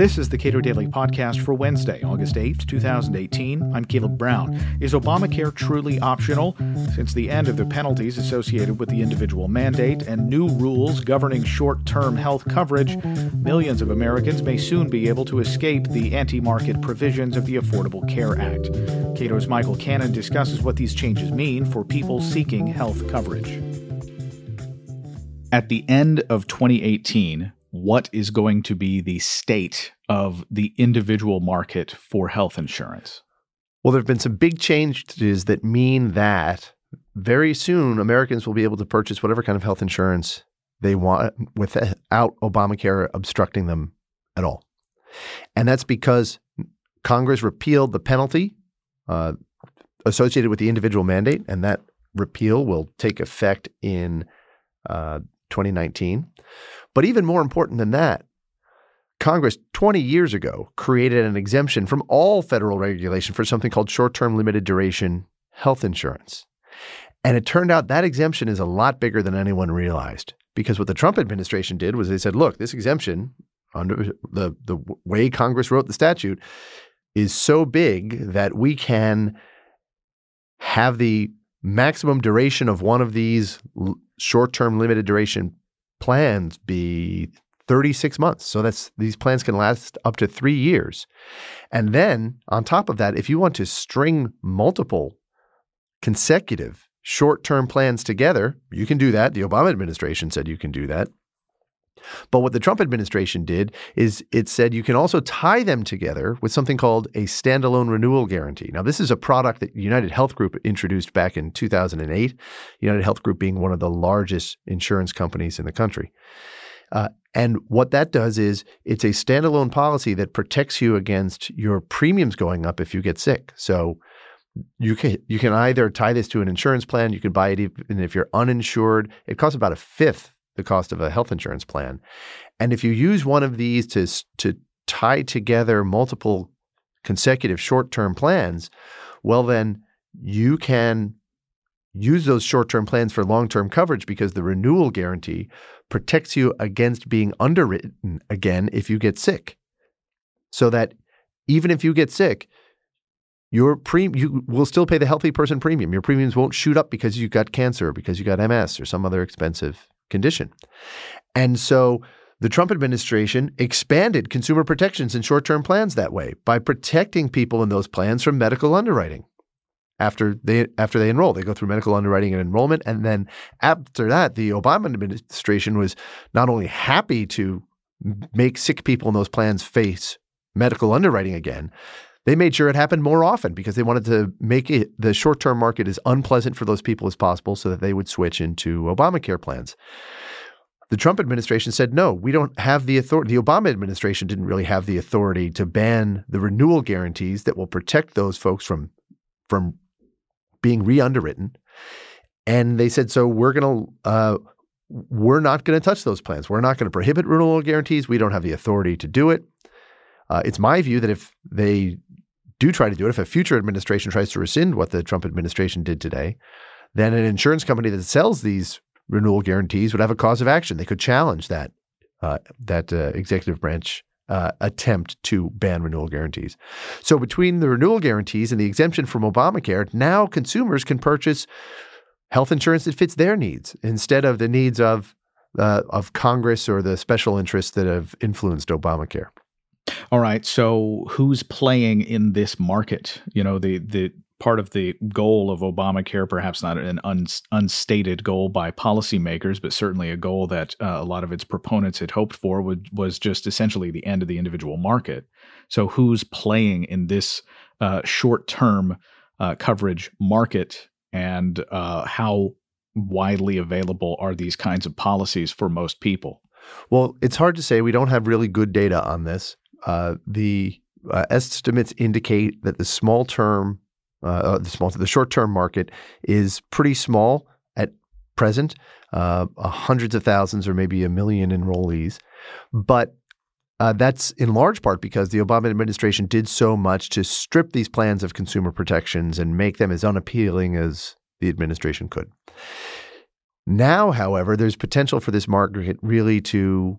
This is the Cato Daily Podcast for Wednesday, August 8th, 2018. I'm Caleb Brown. Is Obamacare truly optional? Since the end of the penalties associated with the individual mandate and new rules governing short term health coverage, millions of Americans may soon be able to escape the anti market provisions of the Affordable Care Act. Cato's Michael Cannon discusses what these changes mean for people seeking health coverage. At the end of 2018, what is going to be the state of the individual market for health insurance? Well, there have been some big changes that mean that very soon Americans will be able to purchase whatever kind of health insurance they want without Obamacare obstructing them at all. And that's because Congress repealed the penalty uh, associated with the individual mandate, and that repeal will take effect in uh, 2019. But even more important than that, Congress 20 years ago created an exemption from all federal regulation for something called short term limited duration health insurance. And it turned out that exemption is a lot bigger than anyone realized because what the Trump administration did was they said, look, this exemption under the, the way Congress wrote the statute is so big that we can have the maximum duration of one of these short term limited duration plans be 36 months. So that's these plans can last up to 3 years. And then on top of that, if you want to string multiple consecutive short-term plans together, you can do that. The Obama administration said you can do that. But what the Trump administration did is it said you can also tie them together with something called a standalone renewal guarantee. Now, this is a product that United Health Group introduced back in 2008, United Health Group being one of the largest insurance companies in the country. Uh, and what that does is it's a standalone policy that protects you against your premiums going up if you get sick. So you can you can either tie this to an insurance plan, you can buy it even if you're uninsured. It costs about a fifth the cost of a health insurance plan. And if you use one of these to to tie together multiple consecutive short-term plans, well then you can use those short-term plans for long-term coverage because the renewal guarantee protects you against being underwritten again if you get sick. So that even if you get sick, your pre you will still pay the healthy person premium. Your premiums won't shoot up because you got cancer or because you got MS or some other expensive condition. And so the Trump administration expanded consumer protections in short term plans that way by protecting people in those plans from medical underwriting. After they after they enroll, they go through medical underwriting and enrollment, and then after that, the Obama administration was not only happy to make sick people in those plans face medical underwriting again, they made sure it happened more often because they wanted to make it the short-term market as unpleasant for those people as possible so that they would switch into Obamacare plans. The Trump administration said, no, we don't have the authority. The Obama administration didn't really have the authority to ban the renewal guarantees that will protect those folks from, from being re-underwritten. And they said, so we're going to, uh, we're not going to touch those plans. We're not going to prohibit renewal guarantees. We don't have the authority to do it. Uh, it's my view that if they do try to do it, if a future administration tries to rescind what the Trump administration did today, then an insurance company that sells these renewal guarantees would have a cause of action. They could challenge that uh, that uh, executive branch uh, attempt to ban renewal guarantees. So between the renewal guarantees and the exemption from Obamacare, now consumers can purchase health insurance that fits their needs instead of the needs of uh, of Congress or the special interests that have influenced Obamacare. All right. So who's playing in this market? You know, the the part of the goal of Obamacare, perhaps not an un, unstated goal by policymakers, but certainly a goal that uh, a lot of its proponents had hoped for, would, was just essentially the end of the individual market. So, who's playing in this uh, short term uh, coverage market, and uh, how widely available are these kinds of policies for most people? Well, it's hard to say. We don't have really good data on this. Uh, the uh, estimates indicate that the small term, uh, uh the small, the short term market is pretty small at present, uh, hundreds of thousands or maybe a million enrollees, but. That's in large part because the Obama administration did so much to strip these plans of consumer protections and make them as unappealing as the administration could. Now, however, there's potential for this market really to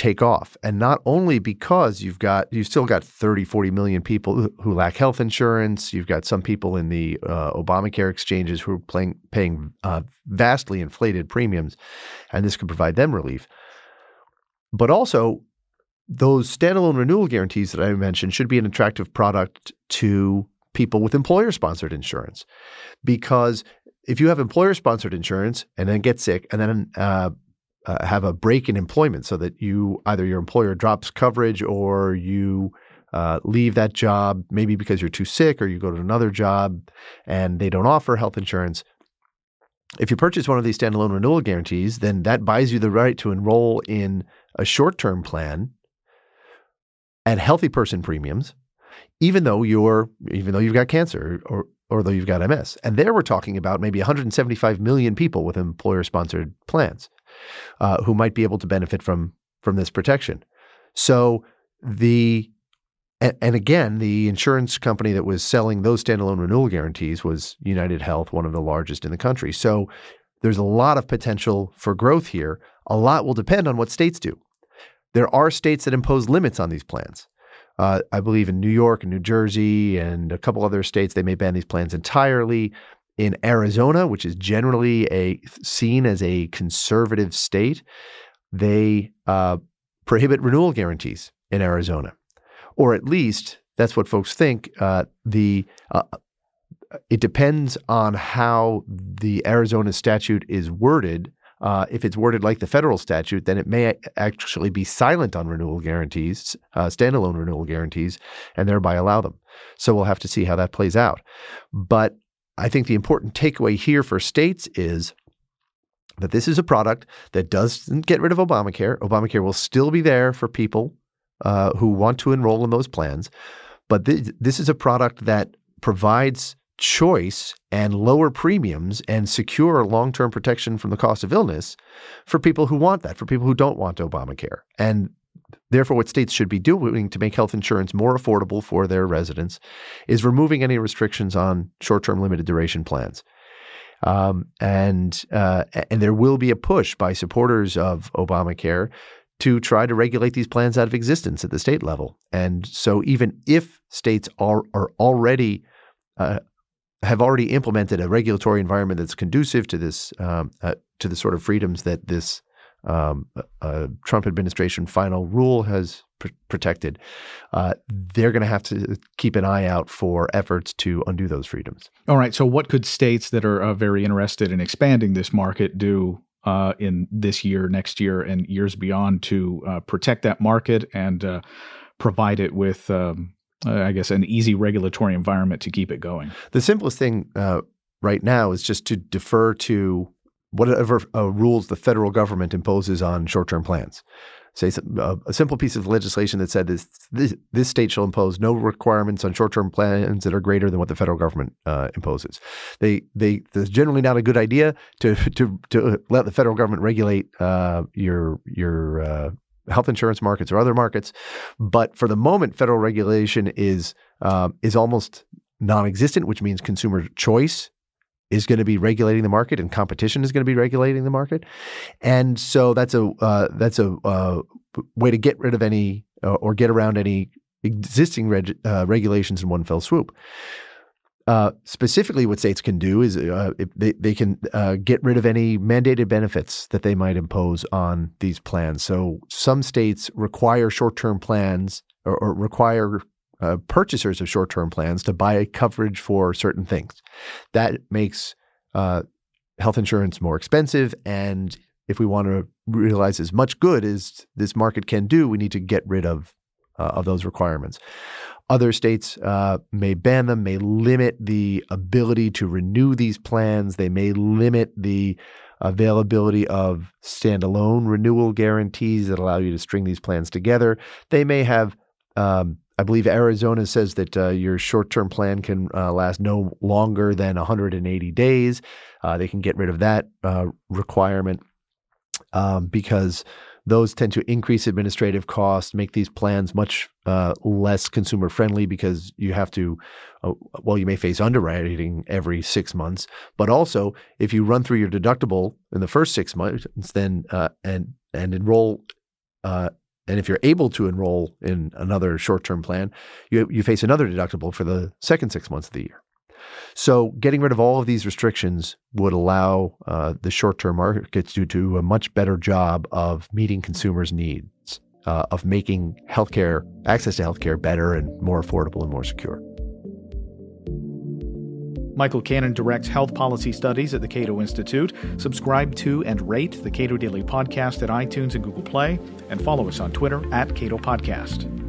take off. And not only because you've got, you've still got 30, 40 million people who lack health insurance. You've got some people in the uh, Obamacare exchanges who are playing, paying uh, vastly inflated premiums, and this could provide them relief. But also, those standalone renewal guarantees that I mentioned should be an attractive product to people with employer sponsored insurance because if you have employer sponsored insurance and then get sick and then uh, uh, have a break in employment so that you either your employer drops coverage or you uh, leave that job maybe because you're too sick or you go to another job and they don't offer health insurance. If you purchase one of these standalone renewal guarantees, then that buys you the right to enroll in a short term plan at healthy person premiums, even though you're even though you've got cancer or or though you've got MS. And there we're talking about maybe 175 million people with employer sponsored plans uh, who might be able to benefit from from this protection. So the and, again, the insurance company that was selling those standalone renewal guarantees was United Health, one of the largest in the country. So there's a lot of potential for growth here. A lot will depend on what states do. There are states that impose limits on these plans. Uh, I believe in New York and New Jersey and a couple other states, they may ban these plans entirely in Arizona, which is generally a seen as a conservative state, they uh, prohibit renewal guarantees in Arizona, or at least that's what folks think. Uh, the uh, it depends on how the Arizona statute is worded. Uh, if it's worded like the federal statute, then it may actually be silent on renewal guarantees, uh, standalone renewal guarantees, and thereby allow them. So we'll have to see how that plays out. But I think the important takeaway here for states is that this is a product that doesn't get rid of Obamacare. Obamacare will still be there for people uh, who want to enroll in those plans. But th- this is a product that provides choice and lower premiums and secure long term protection from the cost of illness for people who want that, for people who don't want Obamacare. And Therefore, what states should be doing to make health insurance more affordable for their residents is removing any restrictions on short-term limited duration plans. Um, and uh, and there will be a push by supporters of Obamacare to try to regulate these plans out of existence at the state level. And so, even if states are are already uh, have already implemented a regulatory environment that's conducive to this um, uh, to the sort of freedoms that this um, a Trump administration final rule has pr- protected, uh, they're going to have to keep an eye out for efforts to undo those freedoms. All right. So, what could states that are uh, very interested in expanding this market do uh, in this year, next year, and years beyond to uh, protect that market and uh, provide it with, um, uh, I guess, an easy regulatory environment to keep it going? The simplest thing right now is just to defer to whatever uh, rules the federal government imposes on short-term plans. Say uh, a simple piece of legislation that said this, this, this state shall impose no requirements on short-term plans that are greater than what the federal government uh, imposes. They they it's generally not a good idea to to to let the federal government regulate uh, your your uh, health insurance markets or other markets, but for the moment, federal regulation is is almost non-existent, which means consumer choice is going to be regulating the market and competition is going to be regulating the market. And so that's a uh, that's a uh, way to get rid of any uh, or get around any existing reg- uh, regulations in one fell swoop. Uh, specifically, what states can do is uh, they, they can get rid of any mandated benefits that they might impose on these plans. So some states require short-term plans or, or require uh, purchasers of short term plans to buy coverage for certain things. That makes uh, health insurance more expensive. And if we want to realize as much good as this market can do, we need to get rid of, uh, of those requirements. Other states uh, may ban them, may limit the ability to renew these plans, they may limit the availability of standalone renewal guarantees that allow you to string these plans together. They may have um, I believe Arizona says that uh, your short term plan can uh, last no longer than 180 days. Uh, they can get rid of that uh, requirement um, because those tend to increase administrative costs, make these plans much uh, less consumer friendly because you have to, uh, well, you may face underwriting every six months, but also if you run through your deductible in the first six months, then and and enroll. And if you're able to enroll in another short-term plan, you you face another deductible for the second six months of the year. So, getting rid of all of these restrictions would allow uh, the short term markets to do a much better job of meeting consumers' needs, uh, of making healthcare, access to healthcare better and more affordable and more secure. Michael Cannon directs health policy studies at the Cato Institute. Subscribe to and rate the Cato Daily Podcast at iTunes and Google Play, and follow us on Twitter at Cato Podcast.